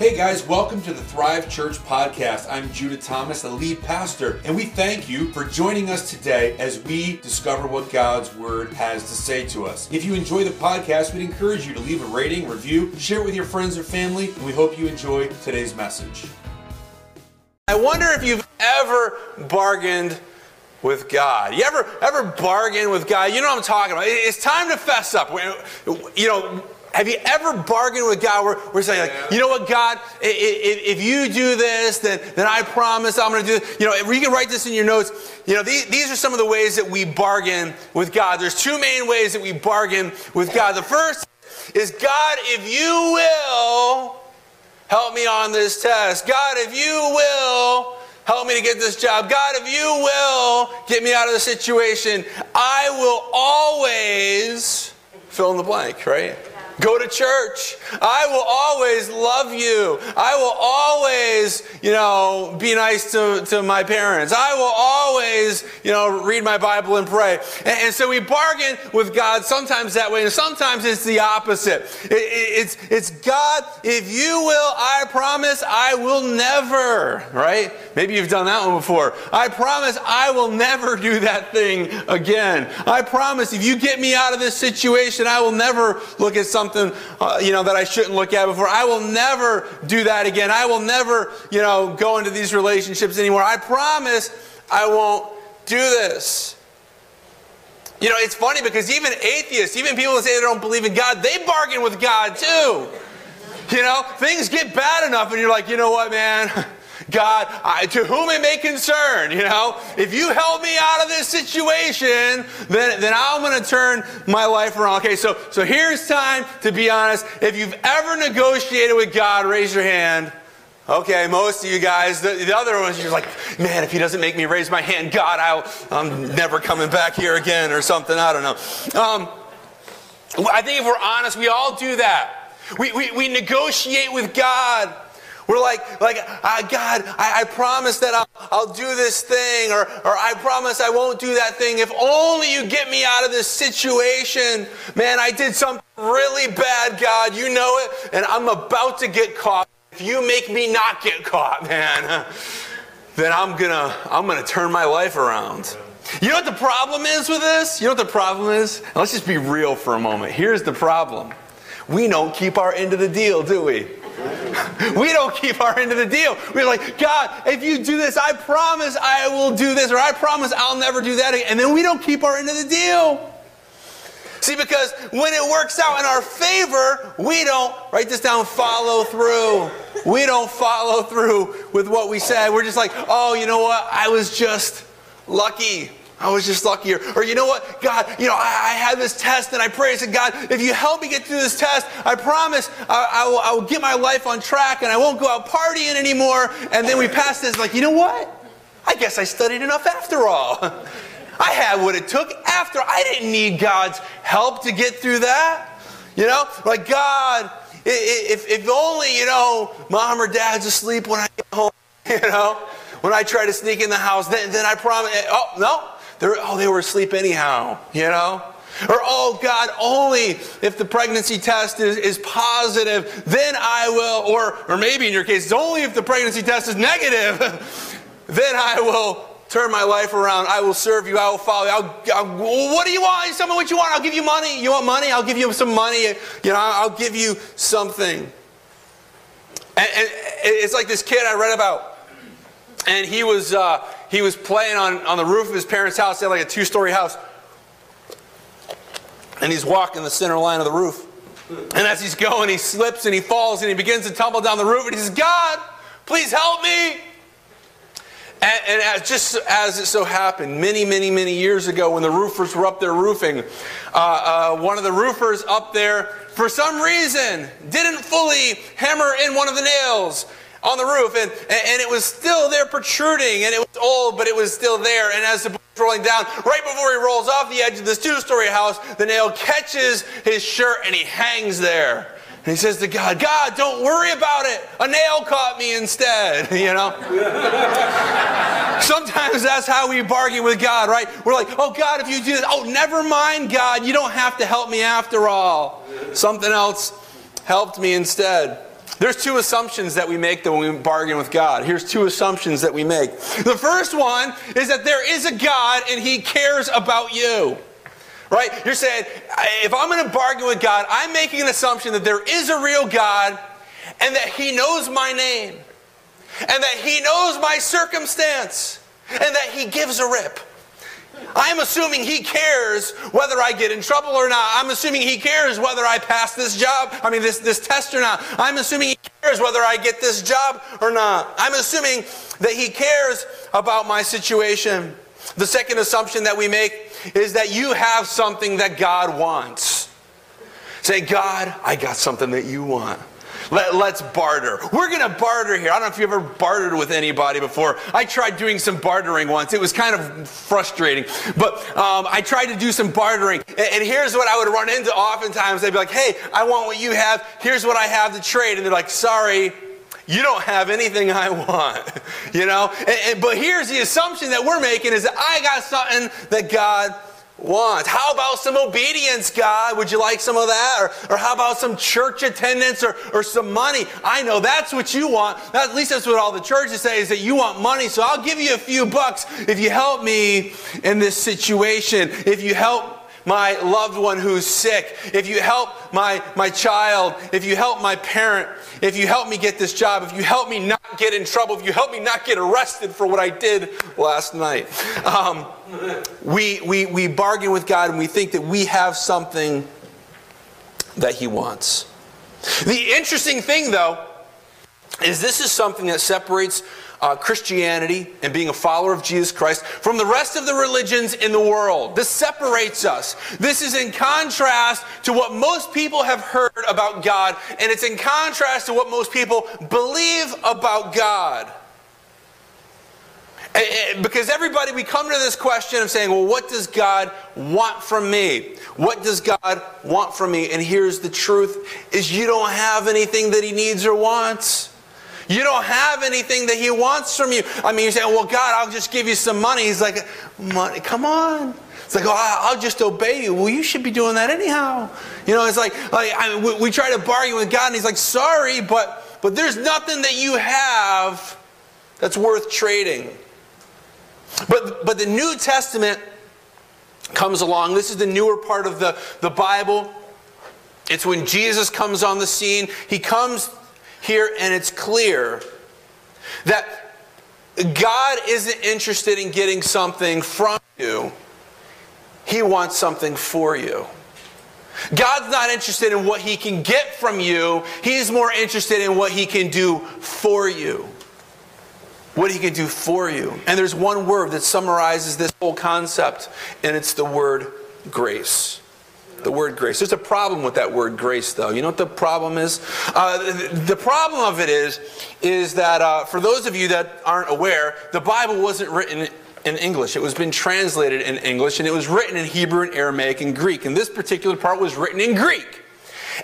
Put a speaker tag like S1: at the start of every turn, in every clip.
S1: Hey guys, welcome to the Thrive Church podcast. I'm Judah Thomas, the lead pastor, and we thank you for joining us today as we discover what God's Word has to say to us. If you enjoy the podcast, we'd encourage you to leave a rating, review, share it with your friends or family, and we hope you enjoy today's message.
S2: I wonder if you've ever bargained with God. You ever ever bargain with God? You know what I'm talking about. It's time to fess up. You know, have you ever bargained with God where we're saying, like, you know what, God, if, if you do this, then, then I promise I'm going to do this. You know, you can write this in your notes. You know, these, these are some of the ways that we bargain with God. There's two main ways that we bargain with God. The first is, God, if you will help me on this test. God, if you will help me to get this job. God, if you will get me out of the situation, I will always fill in the blank, right? Go to church. I will always love you. I will always, you know, be nice to, to my parents. I will always, you know, read my Bible and pray. And, and so we bargain with God sometimes that way, and sometimes it's the opposite. It, it, it's, it's God, if you will, I promise I will never, right? Maybe you've done that one before. I promise I will never do that thing again. I promise if you get me out of this situation, I will never look at something something, uh, you know, that I shouldn't look at before. I will never do that again. I will never, you know, go into these relationships anymore. I promise I won't do this. You know, it's funny because even atheists, even people that say they don't believe in God, they bargain with God too. You know, things get bad enough and you're like, you know what, man? God, I, to whom it may concern, you know, if you help me out of this situation, then, then I'm going to turn my life around. Okay, so, so here's time to be honest. If you've ever negotiated with God, raise your hand. Okay, most of you guys, the, the, other ones, you're like, man, if he doesn't make me raise my hand, God, I'll, I'm never coming back here again or something. I don't know. Um, I think if we're honest, we all do that. We, we, we negotiate with God. We're like, like uh, God, I, I, promise that I'll, I'll do this thing, or, or I promise I won't do that thing. If only you get me out of this situation. Man, I did something really bad, God. You know it, and I'm about to get caught. If you make me not get caught, man, then I'm gonna, I'm gonna turn my life around. You know what the problem is with this? You know what the problem is? let's just be real for a moment. Here's the problem. We don't keep our end of the deal, do we? we don't keep our end of the deal. We're like, God, if you do this, I promise I will do this, or I promise I'll never do that again. And then we don't keep our end of the deal. See, because when it works out in our favor, we don't, write this down, follow through. We don't follow through with what we said. We're just like, oh, you know what? I was just lucky. I was just luckier. Or you know what? God, you know, I, I had this test and I prayed. I said, God, if you help me get through this test, I promise I, I, will, I will get my life on track and I won't go out partying anymore. And then we passed this, like, you know what? I guess I studied enough after all. I had what it took after. I didn't need God's help to get through that. You know, like God, if, if only, you know, mom or dad's asleep when I get home, you know, when I try to sneak in the house, then, then I promise, oh, no, they're, oh, they were asleep anyhow, you know? Or, oh, God, only if the pregnancy test is, is positive, then I will. Or, or maybe in your case, it's only if the pregnancy test is negative, then I will turn my life around. I will serve you. I will follow you. I'll, I'll, what do you want? Tell me what you want. I'll give you money. You want money? I'll give you some money. You know, I'll give you something. And, and it's like this kid I read about. And he was. Uh, he was playing on, on the roof of his parents' house. They had like a two story house. And he's walking the center line of the roof. And as he's going, he slips and he falls and he begins to tumble down the roof. And he says, God, please help me. And, and as, just as it so happened, many, many, many years ago, when the roofers were up there roofing, uh, uh, one of the roofers up there, for some reason, didn't fully hammer in one of the nails on the roof, and, and it was still there protruding, and it was old, but it was still there. And as the was rolling down, right before he rolls off the edge of this two story house, the nail catches his shirt and he hangs there. And he says to God, God, don't worry about it. A nail caught me instead, you know? Sometimes that's how we bargain with God, right? We're like, oh, God, if you do this, oh, never mind, God, you don't have to help me after all. Something else helped me instead. There's two assumptions that we make that when we bargain with God. Here's two assumptions that we make. The first one is that there is a God and he cares about you. Right? You're saying, if I'm going to bargain with God, I'm making an assumption that there is a real God and that he knows my name and that he knows my circumstance and that he gives a rip. I'm assuming he cares whether I get in trouble or not. I'm assuming he cares whether I pass this job, I mean, this, this test or not. I'm assuming he cares whether I get this job or not. I'm assuming that he cares about my situation. The second assumption that we make is that you have something that God wants. Say, God, I got something that you want. Let, us barter. We're going to barter here. I don't know if you ever bartered with anybody before. I tried doing some bartering once. It was kind of frustrating. But um, I tried to do some bartering. And, and here's what I would run into oftentimes. They'd be like, hey, I want what you have. Here's what I have to trade. And they're like, sorry, you don't have anything I want, you know? And, and, but here's the assumption that we're making is that I got something that God wants. How about some obedience, God? Would you like some of that? Or, or how about some church attendance or, or some money? I know that's what you want. At least that's what all the churches say is that you want money. So I'll give you a few bucks if you help me in this situation. If you help my loved one who's sick, if you help my, my child, if you help my parent, if you help me get this job, if you help me not get in trouble, if you help me not get arrested for what I did last night. Um, we, we, we bargain with God and we think that we have something that He wants. The interesting thing, though, is this is something that separates uh, Christianity and being a follower of Jesus Christ from the rest of the religions in the world. This separates us. This is in contrast to what most people have heard about God, and it's in contrast to what most people believe about God. Because everybody, we come to this question of saying, well, what does God want from me? What does God want from me? And here's the truth is you don't have anything that he needs or wants. You don't have anything that he wants from you. I mean, you say, well, God, I'll just give you some money. He's like, money, come on. It's like, oh, I'll just obey you. Well, you should be doing that anyhow. You know, it's like, like I, we, we try to bargain with God, and He's like, sorry, but but there's nothing that you have that's worth trading. But, but the New Testament comes along. This is the newer part of the, the Bible. It's when Jesus comes on the scene. He comes here, and it's clear that God isn't interested in getting something from you, He wants something for you. God's not interested in what He can get from you, He's more interested in what He can do for you what he can do for you. And there's one word that summarizes this whole concept, and it's the word grace. The word grace. There's a problem with that word grace, though. You know what the problem is? Uh, the problem of it is, is that uh, for those of you that aren't aware, the Bible wasn't written in English. It was been translated in English, and it was written in Hebrew and Aramaic and Greek. And this particular part was written in Greek.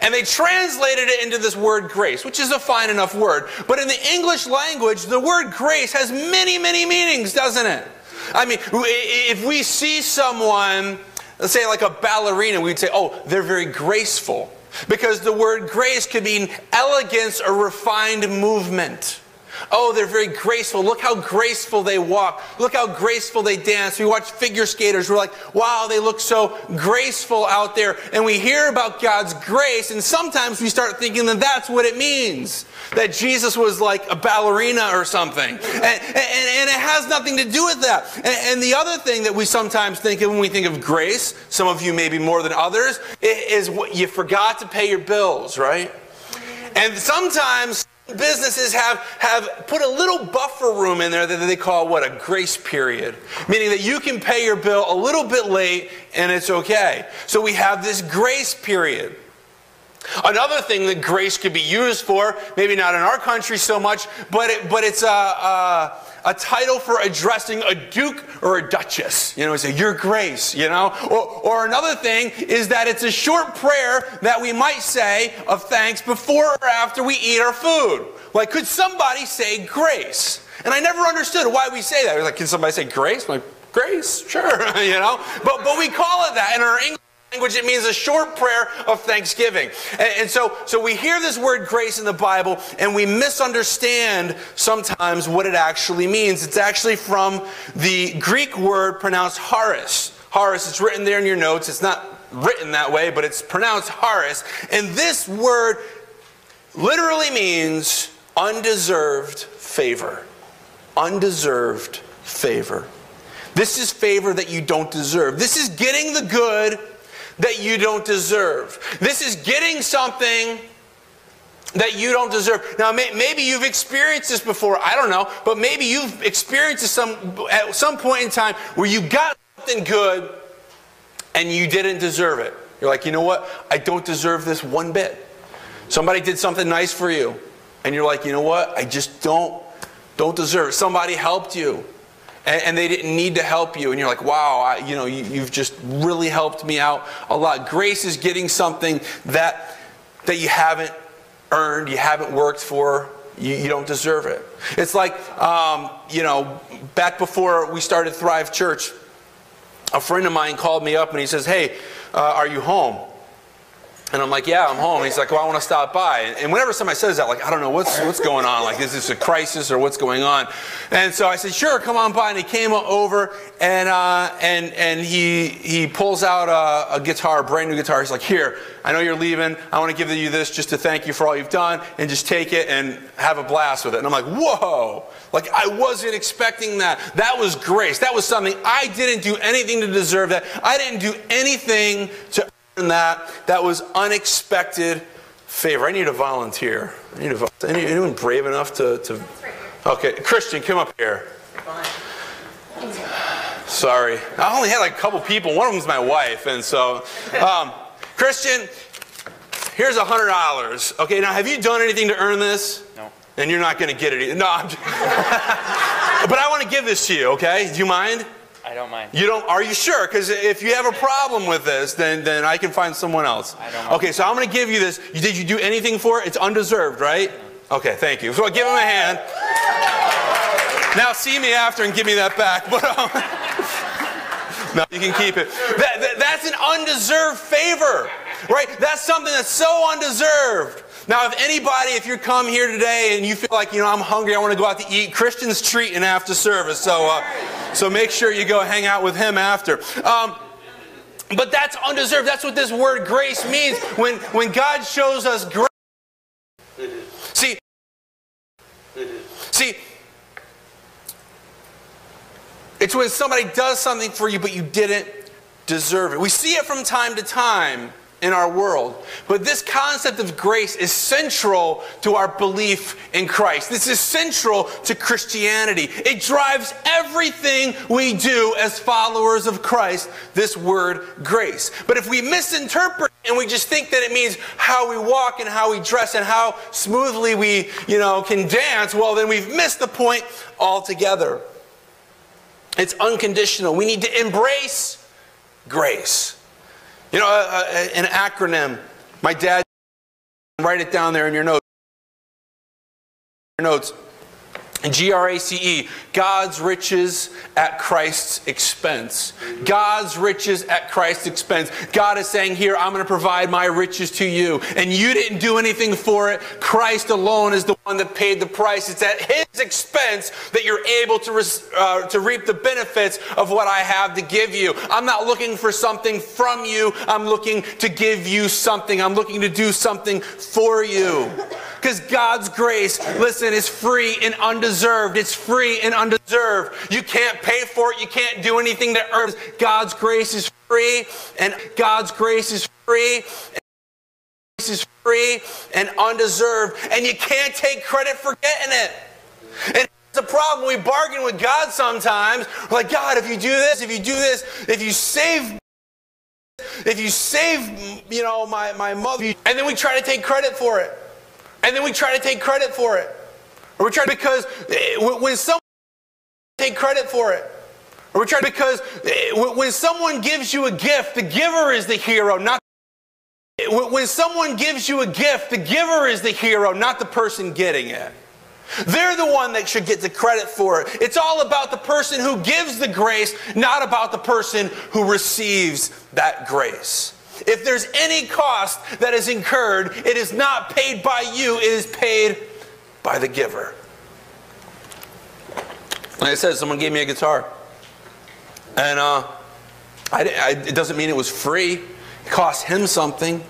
S2: And they translated it into this word grace, which is a fine enough word. But in the English language, the word grace has many, many meanings, doesn't it? I mean, if we see someone, let's say like a ballerina, we'd say, oh, they're very graceful. Because the word grace could mean elegance or refined movement. Oh, they're very graceful. Look how graceful they walk. Look how graceful they dance. We watch figure skaters. We're like, wow, they look so graceful out there. And we hear about God's grace, and sometimes we start thinking that that's what it means. That Jesus was like a ballerina or something. And, and, and it has nothing to do with that. And, and the other thing that we sometimes think of when we think of grace, some of you maybe more than others, is what you forgot to pay your bills, right? And sometimes businesses have, have put a little buffer room in there that they call what a grace period. Meaning that you can pay your bill a little bit late and it's okay. So we have this grace period. Another thing that grace could be used for maybe not in our country so much but, it, but it's a, a a title for addressing a duke or a duchess. You know, say, Your Grace, you know? Or, or another thing is that it's a short prayer that we might say of thanks before or after we eat our food. Like, could somebody say grace? And I never understood why we say that. Like, can somebody say grace? I'm like, grace, sure, you know? But, but we call it that in our English language, it means a short prayer of thanksgiving. And, and, so, so we hear this word grace in the Bible and we misunderstand sometimes what it actually means. It's actually from the Greek word pronounced charis. Charis, it's written there in your notes. It's not written that way, but it's pronounced charis. And this word literally means undeserved favor. Undeserved favor. This is favor that you don't deserve. This is getting the good that you don't deserve. This is getting something that you don't deserve. Now, may, maybe you've experienced this before. I don't know, but maybe you've experienced this some at some point in time where you got something good and you didn't deserve it. You're like, you know what? I don't deserve this one bit. Somebody did something nice for you, and you're like, you know what? I just don't don't deserve it. Somebody helped you and, and, they didn't need to help you. And you're like wow I, you know you, you've just really helped me out a lot. Grace is getting something that that you haven't earned you haven't worked for. You, you don't deserve it. It's like um, you know back before we started thrive church a friend of mine called me up and he says hey uh, are you home and I'm like, yeah, I'm home. And he's like, well, I want to stop by. And whenever somebody says that, like, I don't know what's what's going on. Like, is this a crisis or what's going on? And so I said, sure, come on by. And he came over and uh, and and he he pulls out a, a guitar, a brand new guitar. He's like, here, I know you're leaving. I want to give you this just to thank you for all you've done, and just take it and have a blast with it. And I'm like, whoa. Like, I wasn't expecting that. That was grace. That was something I didn't do anything to deserve that. I didn't do anything to that. That was unexpected favor. I need a volunteer. I need a, anyone brave enough to, to Okay, Christian, come up here. Sorry. I only had like a couple people. One of them's my wife. And so, um, Christian, here's a $100. Okay, now have you done anything to earn this?
S3: No.
S2: And you're not going to get it. No, I'm just, but I want to give this to you, okay? Do you mind?
S3: Don't mind.
S2: You don't? Are you sure? Because if you have a problem with this, then then I can find someone else.
S3: I don't.
S2: Okay, so I'm going to give you this. Did you do anything for it? It's undeserved, right? Okay, thank you. So I'll give him a hand. Now see me after and give me that back. But um, no, you can keep it. That, that, that's an undeserved favor, right? That's something that's so undeserved. Now, if anybody, if you come here today and you feel like, you know, I'm hungry, I want to go out to eat, Christian's treating after service. So, uh, so make sure you go hang out with him after. Um, but that's undeserved. That's what this word grace means. When, when God shows us grace. See, see, it's when somebody does something for you, but you didn't deserve it. We see it from time to time in our world. But this concept of grace is central to our belief in Christ. This is central to Christianity. It drives everything we do as followers of Christ, this word grace. But if we misinterpret and we just think that it means how we walk and how we dress and how smoothly we, you know, can dance, well then we've missed the point altogether. It's unconditional. We need to embrace grace. You know, uh, uh, an acronym. My dad, write it down there in your notes. Your notes. G R A C E, God's riches at Christ's expense. God's riches at Christ's expense. God is saying, Here, I'm going to provide my riches to you. And you didn't do anything for it. Christ alone is the one that paid the price. It's at His expense that you're able to, uh, to reap the benefits of what I have to give you. I'm not looking for something from you, I'm looking to give you something. I'm looking to do something for you. Because God's grace, listen, is free and undeserved. It's free and undeserved. You can't pay for it. You can't do anything to earn. God's grace is free, and God's grace is free. And grace is free and undeserved, and you can't take credit for getting it. And it's a problem. We bargain with God sometimes. We're like, God, if you do this, if you do this, if you save if you save, you know, my, my mother, and then we try to take credit for it. And then we try to take credit for it. Or we try to, because eh, when someone take credit for it. Or we try to, because eh, when someone gives you a gift, the giver is the hero, not eh, when someone gives you a gift, the giver is the hero, not the person getting it. They're the one that should get the credit for it. It's all about the person who gives the grace, not about the person who receives that grace. If there's any cost that is incurred, it is not paid by you, it is paid by the giver. Like I said, someone gave me a guitar. And uh, I, I, it doesn't mean it was free, it cost him something.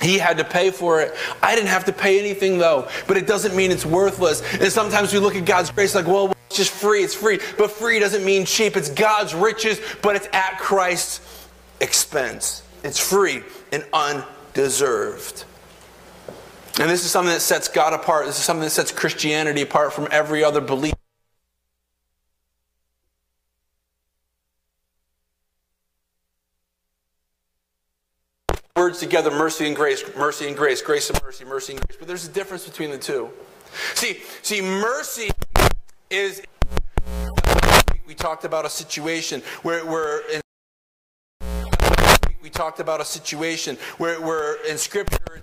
S2: He had to pay for it. I didn't have to pay anything though, but it doesn't mean it's worthless. And sometimes we look at God's grace like, well, it's just free, it's free. But free doesn't mean cheap. It's God's riches, but it's at Christ's expense. It's free and undeserved. And this is something that sets God apart. This is something that sets Christianity apart from every other belief. Words together mercy and grace, mercy and grace, grace and mercy, mercy and grace. But there's a difference between the two. See, see, mercy is. We talked about a situation where, where in we talked about a situation where, where in Scripture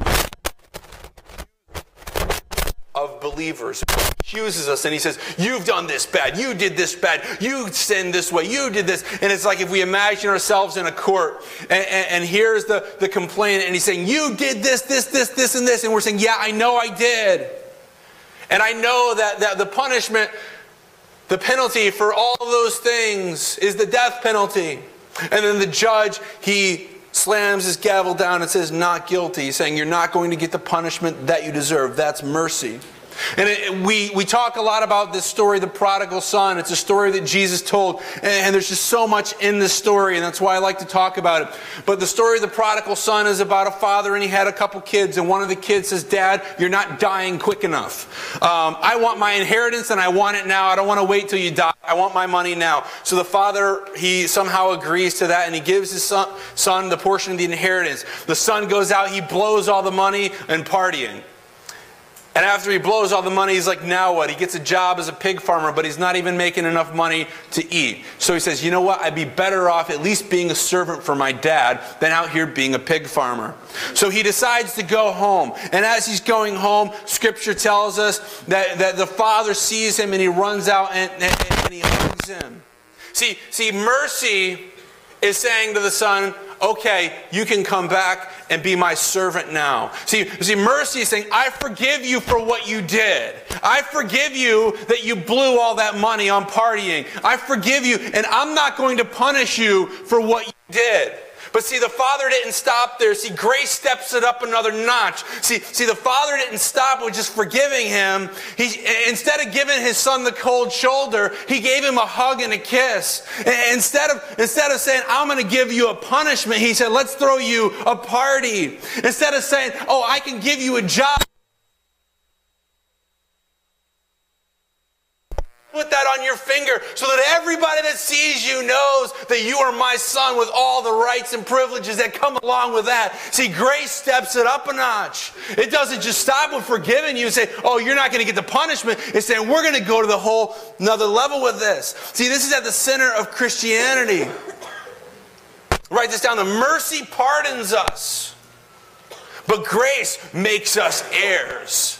S2: of believers accuses us and he says, You've done this bad, you did this bad, you sinned this way, you did this. And it's like if we imagine ourselves in a court and, and, and here's the, the complaint and he's saying, You did this, this, this, this, and this. And we're saying, Yeah, I know I did. And I know that, that the punishment, the penalty for all those things is the death penalty. And then the judge, he slams his gavel down and says, Not guilty. Saying, You're not going to get the punishment that you deserve. That's mercy. And it, we, we talk a lot about this story, the prodigal son. It's a story that Jesus told. And, and, there's just so much in this story, and that's why I like to talk about it. But the story of the prodigal son is about a father, and he had a couple kids. And one of the kids says, Dad, you're not dying quick enough. Um, I want my inheritance, and I want it now. I don't want to wait till you die. I want my money now. So the father, he somehow agrees to that, and he gives his son, son the portion of the inheritance. The son goes out, he blows all the money and partying. And after he blows all the money, he's like, now what? He gets a job as a pig farmer, but he's not even making enough money to eat. So he says, you know what? I'd be better off at least being a servant for my dad than out here being a pig farmer. So he decides to go home. And as he's going home, scripture tells us that, that the father sees him and he runs out and, and, and he hugs him. See, see, mercy is saying to the son, okay, you can come back and be my servant now. See, see, mercy is saying, I forgive you for what you did. I forgive you that you blew all that money on partying. I forgive you, and I'm not going to punish you for what you did. But see, the Father didn't stop there. See, grace steps it up another notch. See, see, the Father didn't stop with just forgiving him. He, instead of giving his son the cold shoulder, he gave him a hug and a kiss. And instead of, instead of saying, I'm going to give you a punishment, he said, let's throw you a party. Instead of saying, oh, I can give you a job. Put that on your finger so that everybody that sees you knows that you are my son with all the rights and privileges that come along with that. See, grace steps it up a notch. It doesn't just stop with forgiving you and say, oh, you're not going to get the punishment. It's saying we're going to go to the whole another level with this. See, this is at the center of Christianity. Write this down. The mercy pardons us, but grace makes us heirs.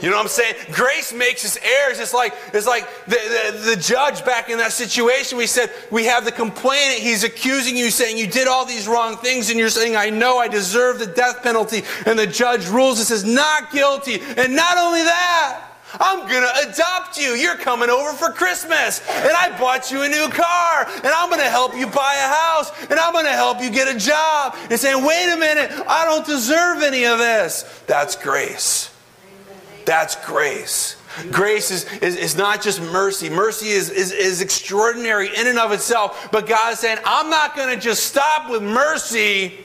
S2: You know what I'm saying? Grace makes us heirs. It's like, it's like the, the, the, judge back in that situation. We said, we have the complainant. He's accusing you, saying you did all these wrong things, and you're saying, I know I deserve the death penalty. And the judge rules and says, not guilty. And not only that, I'm going to adopt you. You're coming over for Christmas. And I bought you a new car. And I'm going to help you buy a house. And I'm going to help you get a job. And saying, wait a minute, I don't deserve any of this. That's grace. That's grace. Grace is, is, is, not just mercy. Mercy is, is, is extraordinary in and of itself. But God is saying, I'm not going to just stop with mercy.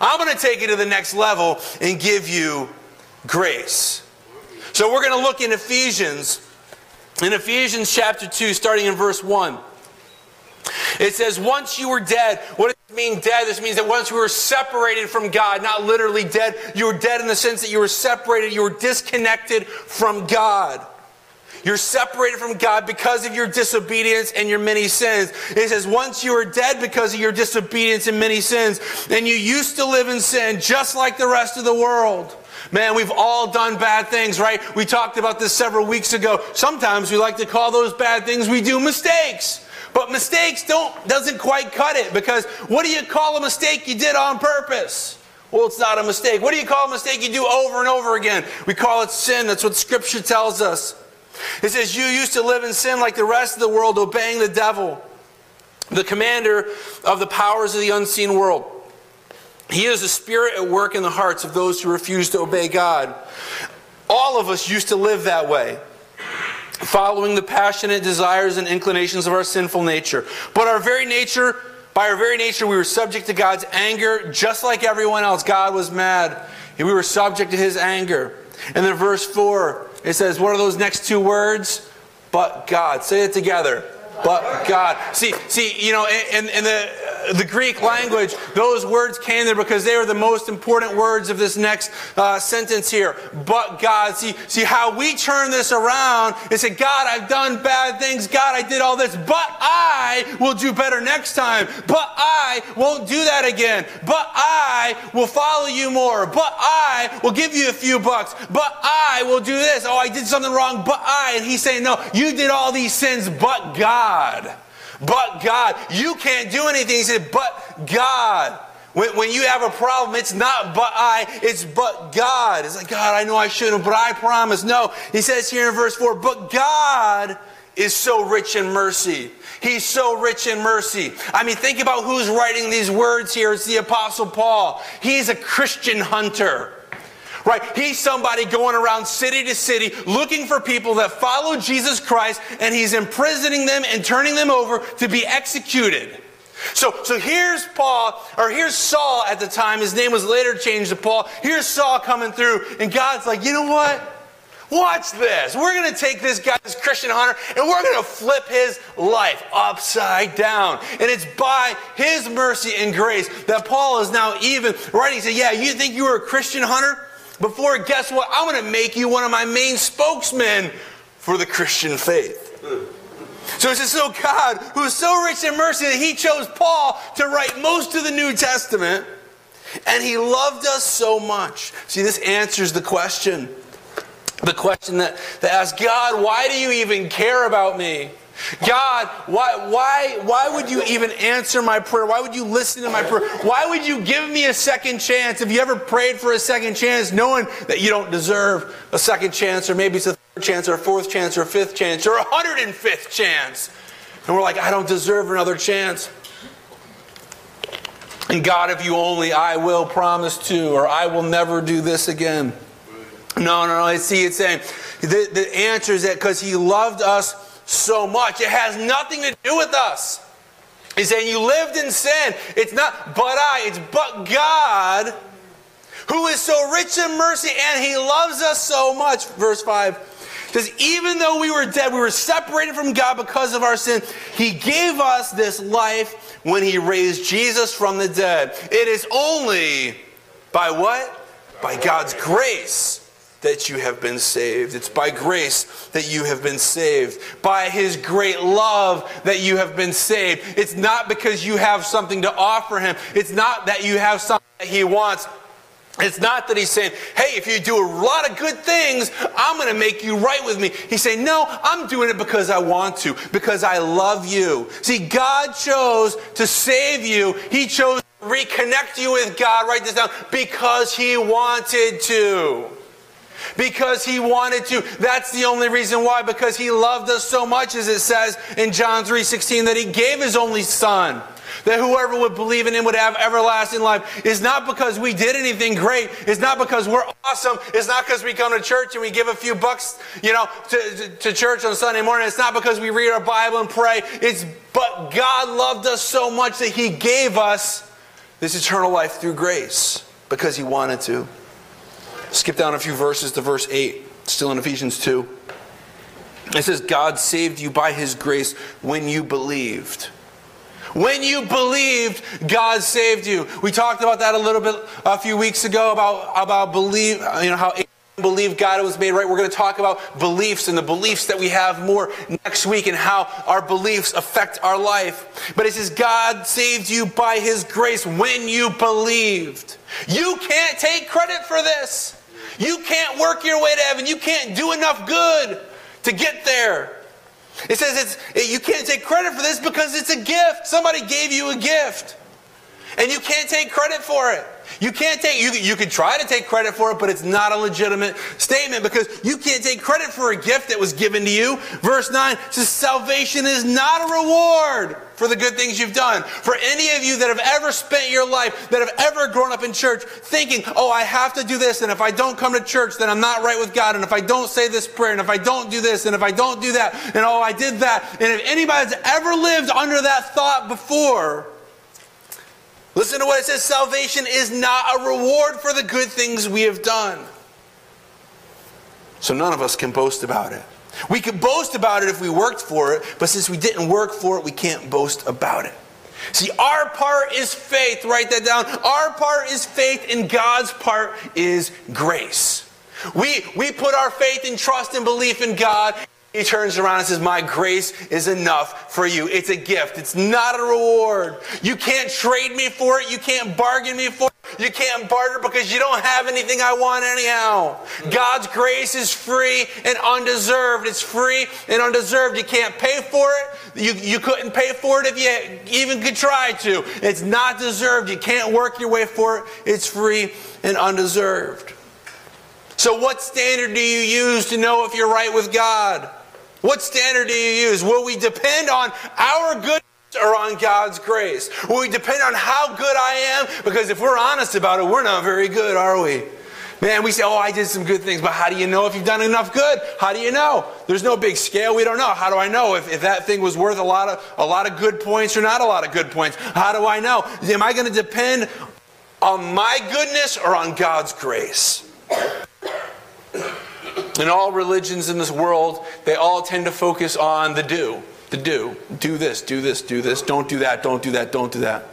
S2: I'm going to take it to the next level and give you grace. So we're going to look in Ephesians, in Ephesians chapter 2, starting in verse 1. It says, once you were dead. What does it mean dead? This means that once we were separated from God, not literally dead, you were dead in the sense that you were separated, you were disconnected from God. You're separated from God because of your disobedience and your many sins. It says, once you were dead because of your disobedience and many sins, and you used to live in sin just like the rest of the world. Man, we've all done bad things, right? We talked about this several weeks ago. Sometimes we like to call those bad things we do mistakes. But mistakes don't doesn't quite cut it because what do you call a mistake you did on purpose? Well, it's not a mistake. What do you call a mistake you do over and over again? We call it sin. That's what scripture tells us. It says you used to live in sin like the rest of the world obeying the devil, the commander of the powers of the unseen world. He is a spirit at work in the hearts of those who refuse to obey God. All of us used to live that way following the passionate desires and inclinations of our sinful nature. But our very nature, by our very nature, we were subject to God's anger, just like everyone else. God was mad, and we were subject to his anger. And then verse 4, it says, What are those next two words? But God. Say it together. But God. See, see, you know, in, in the the Greek language, those words came there because they were the most important words of this next uh, sentence here. But God, see, see how we turn this around and say, God, I've done bad things. God, I did all this, but I will do better next time. But I won't do that again. But I will follow you more. But I will give you a few bucks. But I will do this. Oh, I did something wrong. But I. And he's saying, no, you did all these sins, but God but God. You can't do anything. He said, but God. When, when you have a problem, it's not but I, it's but God. It's like, God, I know I shouldn't, but I promise. No, he says here in verse 4, but God is so rich in mercy. He's so rich in mercy. I mean, think about who's writing these words here. It's the Apostle Paul. He's a Christian hunter. Right? He's somebody going around city to city looking for people that follow Jesus Christ and he's imprisoning them and turning them over to be executed. So, so here's Paul, or here's Saul at the time. His name was later changed to Paul. Here's Saul coming through, and God's like, you know what? Watch this. We're going to take this guy, this Christian hunter, and we're going to flip his life upside down. And it's by his mercy and grace that Paul is now even writing. He said, Yeah, you think you were a Christian hunter? Before, guess what? I'm going to make you one of my main spokesmen for the Christian faith. So it says, so God, who is so rich in mercy that he chose Paul to write most of the New Testament, and he loved us so much. See, this answers the question. The question that, that asks, God, why do you even care about me? God, why, why, why would you even answer my prayer? Why would you listen to my prayer? Why would you give me a second chance? Have you ever prayed for a second chance knowing that you don't deserve a second chance, or maybe it's a third chance, or a fourth chance, or a fifth chance, or a hundred and fifth chance? And we're like, I don't deserve another chance. And God, if you only, I will promise to, or I will never do this again. No, no, no. I see it saying the, the answer is that because He loved us so much. It has nothing to do with us. He's saying you lived in sin. It's not but I, it's but God who is so rich in mercy and he loves us so much. Verse 5 says, even though we were dead, we were separated from God because of our sin, he gave us this life when he raised Jesus from the dead. It is only by what? By God's grace that you have been saved. It's by grace that you have been saved. By his great love that you have been saved. It's not because you have something to offer him. It's not that you have something that he wants. It's not that he's saying, hey, if you do a lot of good things, I'm going to make you right with me. He's saying, no, I'm doing it because I want to, because I love you. See, God chose to save you. He chose to reconnect you with God. Write this down. Because he wanted to because he wanted to. That's the only reason why, because he loved us so much, as it says in John 3.16, that he gave his only son. That whoever would believe in him would have everlasting life. It's not because we did anything great. It's not because we're awesome. It's not because we come to church and we give a few bucks, you know, to, to, to church on Sunday morning. It's not because we read our Bible and pray. It's but God loved us so much that he gave us this eternal life through grace because he wanted to. Skip down a few verses to verse 8, still in Ephesians 2. It says, God saved you by his grace when you believed. When you believed, God saved you. We talked about that a little bit a few weeks ago about, about believe, you know, how believe God was made right. We're going to talk about beliefs and the beliefs that we have more next week and how our beliefs affect our life. But it says God saved you by his grace when you believed. You can't take credit for this. You can't work your way to heaven. You can't do enough good to get there. It says it's, you can't take credit for this because it's a gift. Somebody gave you a gift. And you can't take credit for it. You can't take, you, you can try to take credit for it, but it's not a legitimate statement because you can't take credit for a gift that was given to you. Verse 9 says, Salvation is not a reward for the good things you've done. For any of you that have ever spent your life, that have ever grown up in church, thinking, oh, I have to do this, and if I don't come to church, then I'm not right with God, and if I don't say this prayer, and if I don't do this, and if I don't do that, and oh, I did that, and if anybody's ever lived under that thought before, Listen to what it says salvation is not a reward for the good things we have done. So none of us can boast about it. We could boast about it if we worked for it, but since we didn't work for it, we can't boast about it. See, our part is faith. Write that down. Our part is faith, and God's part is grace. We, we put our faith and trust and belief in God, he turns around and says, My grace is enough for you. It's a gift. It's not a reward. You can't trade me for it. You can't bargain me for it. You can't barter because you don't have anything I want anyhow. God's grace is free and undeserved. It's free and undeserved. You can't pay for it. You, you couldn't pay for it if you even could try to. It's not deserved. You can't work your way for it. It's free and undeserved. So, what standard do you use to know if you're right with God? What standard do you use? Will we depend on our goodness or on God's grace? Will we depend on how good I am? Because if we're honest about it, we're not very good, are we? Man, we say, oh, I did some good things, but how do you know if you've done enough good? How do you know? There's no big scale. We don't know. How do I know if, if that thing was worth a lot of a lot of good points or not a lot of good points? How do I know? Am I going to depend on my goodness or on God's grace? In all religions in this world, they all tend to focus on the do. The do. Do this, do this, do this. Don't do that, don't do that, don't do that.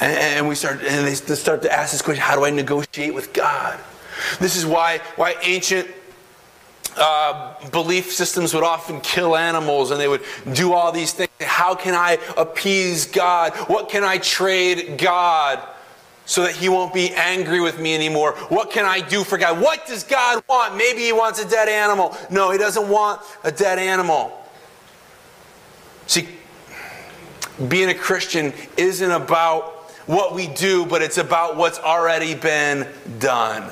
S2: And, and we start, and they start to ask this question how do I negotiate with God? This is why, why ancient uh, belief systems would often kill animals and they would do all these things. How can I appease God? What can I trade God? So that he won't be angry with me anymore. What can I do for God? What does God want? Maybe he wants a dead animal. No, he doesn't want a dead animal. See, being a Christian isn't about what we do, but it's about what's already been done.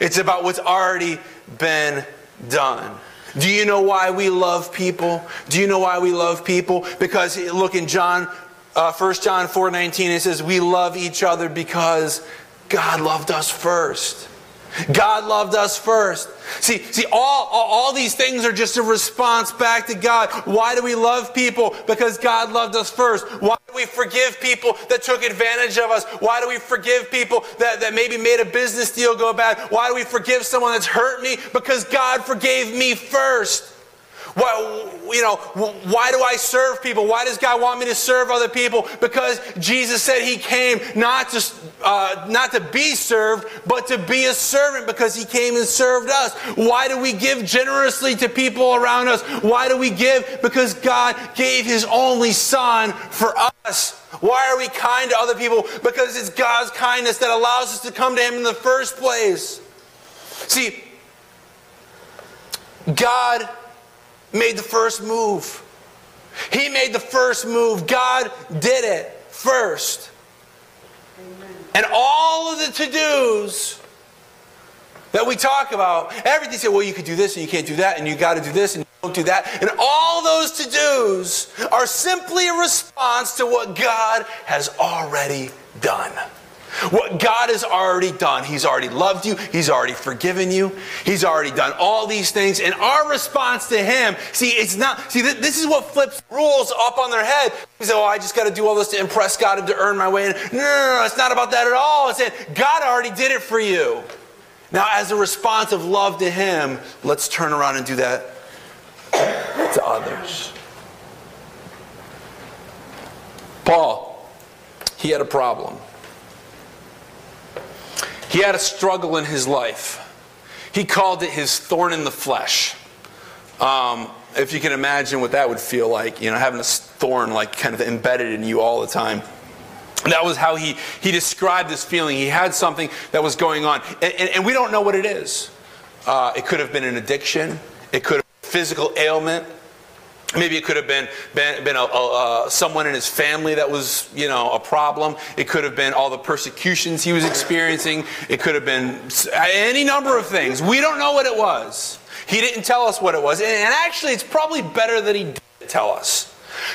S2: It's about what's already been done. Do you know why we love people? Do you know why we love people? Because look in John uh, 1 John 4 19, it says, We love each other because God loved us first. God loved us first. See, see, all, all, all, these things are just a response back to God. Why do we love people? Because God loved us first. Why do we forgive people that took advantage of us? Why do we forgive people that, that maybe made a business deal go bad? Why do we forgive someone that's hurt me? Because God forgave me first. Why, you know, why do I serve people? Why does God want me to serve other people? Because Jesus said He came not to, uh, not to be served, but to be a servant because He came and served us. Why do we give generously to people around us? Why do we give? Because God gave His only Son for us. Why are we kind to other people? Because it's God's kindness that allows us to come to Him in the first place. See, God made the first move. He made the first move. God did it first. Amen. And all of the to dos that we talk about, everything say, well, you could do this and you can't do that, and you got to do this and don't do that. And all those to dos are simply a response to what God has already done. What God has already done, He's already loved you, He's already forgiven you, He's already done all these things. And our response to Him, see, it's not, see, this is what flips rules up on their head. We say, oh, I just got to do all this to impress God and to earn my way in. No, no, no, it's not about that at all. It's that God already did it for you. Now, as a response of love to Him, let's turn around and do that to others. Paul, he had a problem. He had a struggle in his life. He called it his thorn in the flesh. Um, if you can imagine what that would feel like, you know, having a thorn like kind of embedded in you all the time. that was how he, he described this feeling. He had something that was going on. And, and, and we don't know what it is. Uh, it could have been an addiction, it could have been a physical ailment. Maybe it could have been, been, been a, a, uh, someone in his family that was, you know, a problem. It could have been all the persecutions he was experiencing. It could have been any number of things. We don't know what it was. He didn't tell us what it was. And actually, it's probably better that he didn't tell us.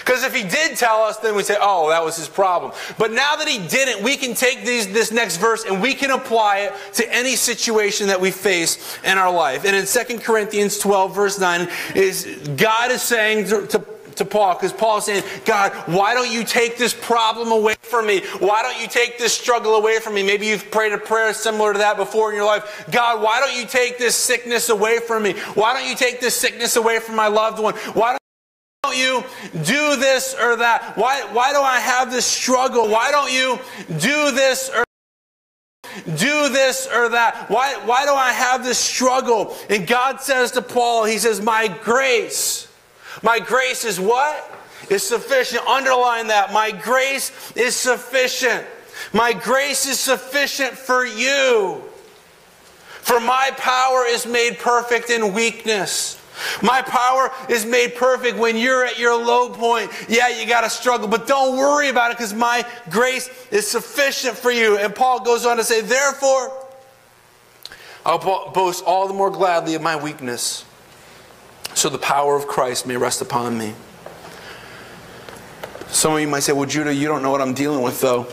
S2: Because if he did tell us, then we say, oh, that was his problem. But now that he didn't, we can take these, this next verse and we can apply it to any situation that we face in our life. And in 2 Corinthians 12, verse 9, is God is saying to, to to Paul because Paul is saying, God, why don't you take this problem away from me? Why don't you take this struggle away from me? Maybe you've prayed a prayer similar to that before in your life. God, why don't you take this sickness away from me? Why don't you take this sickness away from my loved one? Why don't you do this or that? Why, why do I have this struggle? Why don't you do this or do this or that? Why, why do I have this struggle? And God says to Paul, He says, My grace, my grace is what? Is sufficient. Underline that. My grace is sufficient. My grace is sufficient for you. For my power is made perfect in weakness. My power is made perfect when you're at your low point. Yeah, you got to struggle, but don't worry about it because my grace is sufficient for you. And Paul goes on to say, Therefore, I'll boast all the more gladly of my weakness, so the power of Christ may rest upon me. Some of you might say, Well, Judah, you don't know what I'm dealing with, though.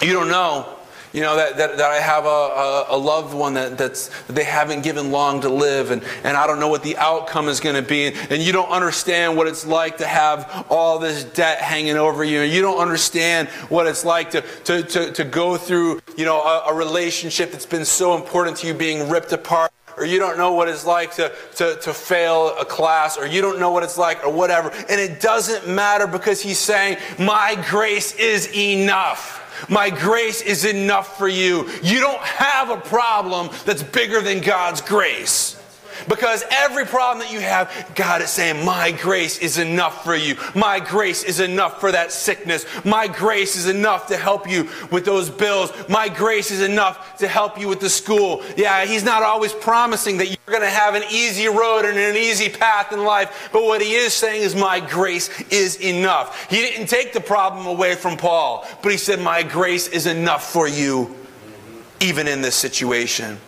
S2: You don't know you know, that, that, that I have a, a, a loved one that, that's, that they haven't given long to live, and, and I don't know what the outcome is going to be, and, you don't understand what it's like to have all this debt hanging over you, and you don't understand what it's like to, to, to, to go through, you know, a, a relationship that's been so important to you being ripped apart or you don't know what it's like to, to, to fail a class, or you don't know what it's like, or whatever. And it doesn't matter because he's saying, My grace is enough. My grace is enough for you. You don't have a problem that's bigger than God's grace. Because every problem that you have, God is saying, My grace is enough for you. My grace is enough for that sickness. My grace is enough to help you with those bills. My grace is enough to help you with the school. Yeah, He's not always promising that you're going to have an easy road and an easy path in life. But what He is saying is, My grace is enough. He didn't take the problem away from Paul, but He said, My grace is enough for you, even in this situation.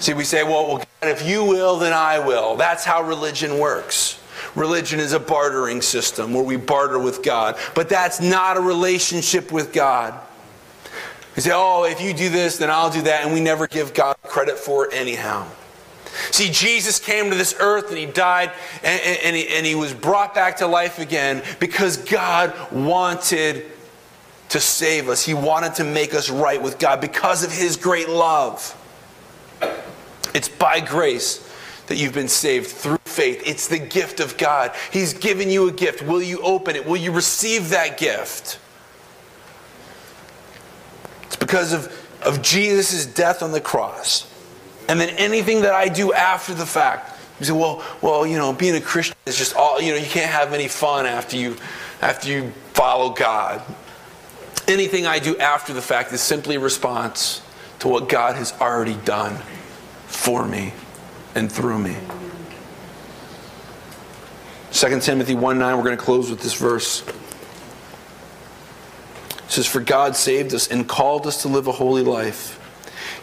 S2: See, we say, well, well, God, if you will, then I will. That's how religion works. Religion is a bartering system where we barter with God, but that's not a relationship with God. We say, oh, if you do this, then I'll do that, and we never give God credit for it anyhow. See, Jesus came to this earth and he died and, and, he, and he was brought back to life again because God wanted to save us. He wanted to make us right with God because of his great love. It's by grace that you've been saved through faith. It's the gift of God. He's given you a gift. Will you open it? Will you receive that gift? It's because of, of Jesus' death on the cross. And then anything that I do after the fact. You say, well, well, you know, being a Christian is just all, you know, you can't have any fun after you after you follow God. Anything I do after the fact is simply a response to what God has already done for me and through me. 2 Timothy 1 9, we're going to close with this verse. It says, For God saved us and called us to live a holy life.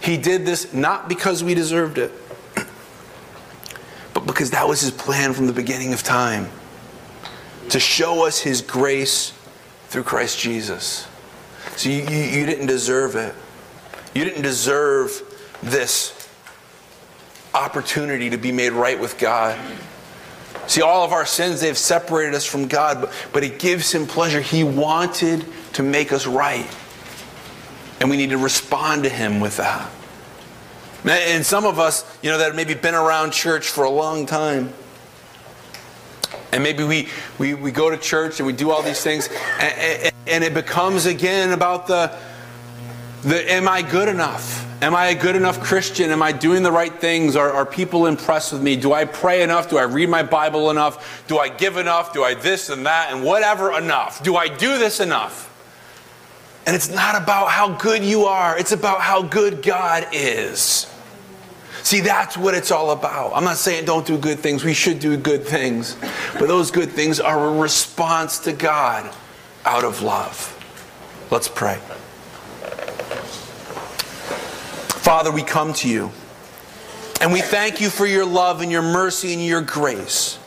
S2: He did this not because we deserved it, but because that was His plan from the beginning of time to show us His grace through Christ Jesus. So you, you, you didn't deserve it. You didn't deserve this opportunity to be made right with God. See, all of our sins, they've separated us from God, but, but it gives Him pleasure. He wanted to make us right. And we need to respond to Him with that. And some of us, you know, that have maybe been around church for a long time, and maybe we, we, we go to church and we do all these things, and, and, and it becomes again about the, the am I good enough? Am I a good enough Christian? Am I doing the right things? Are, are people impressed with me? Do I pray enough? Do I read my Bible enough? Do I give enough? Do I this and that and whatever enough? Do I do this enough? And it's not about how good you are, it's about how good God is. See, that's what it's all about. I'm not saying don't do good things. We should do good things. But those good things are a response to God out of love. Let's pray. Father, we come to you. And we thank you for your love and your mercy and your grace.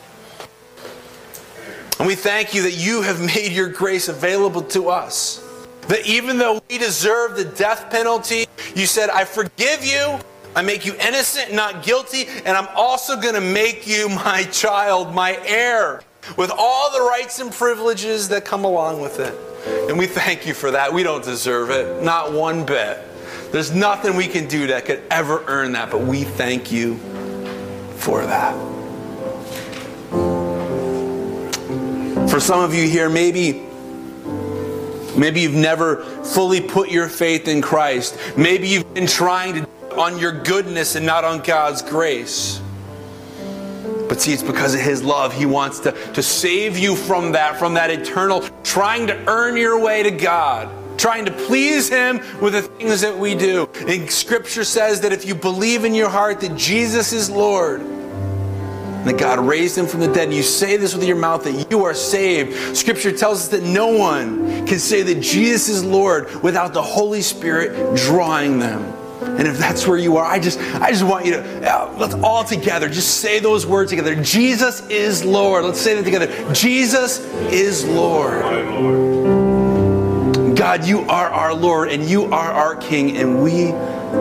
S2: And we thank you that you have made your grace available to us. That even though we deserve the death penalty, you said, I forgive you, I make you innocent, not guilty, and I'm also going to make you my child, my heir, with all the rights and privileges that come along with it. And we thank you for that. We don't deserve it, not one bit. There's nothing we can do that could ever earn that, but we thank you for that. For some of you here, maybe maybe you've never fully put your faith in Christ. Maybe you've been trying to on your goodness and not on God's grace. But see, it's because of His love. He wants to, to save you from that, from that eternal trying to earn your way to God trying to please Him with the things that we do. And Scripture says that if you believe in your heart that Jesus is Lord, that God raised him from the dead, and you say this with your mouth that you are saved. Scripture tells us that no one can say that Jesus is Lord without the Holy Spirit drawing them. And if that's where you are, I just I just want you to uh, let's all together just say those words together. Jesus is Lord. Let's say that together. Jesus is Lord. God, you are our Lord and you are our King, and we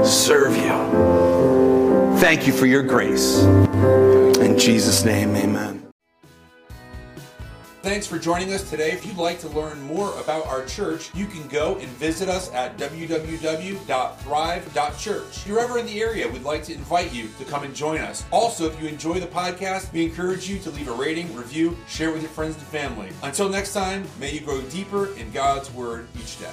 S2: serve you. Thank you for your grace. In Jesus' name, amen.
S1: Thanks for joining us today. If you'd like to learn more about our church, you can go and visit us at www.thrive.church. If you're ever in the area, we'd like to invite you to come and join us. Also, if you enjoy the podcast, we encourage you to leave a rating, review, share with your friends and family. Until next time, may you grow deeper in God's Word each day.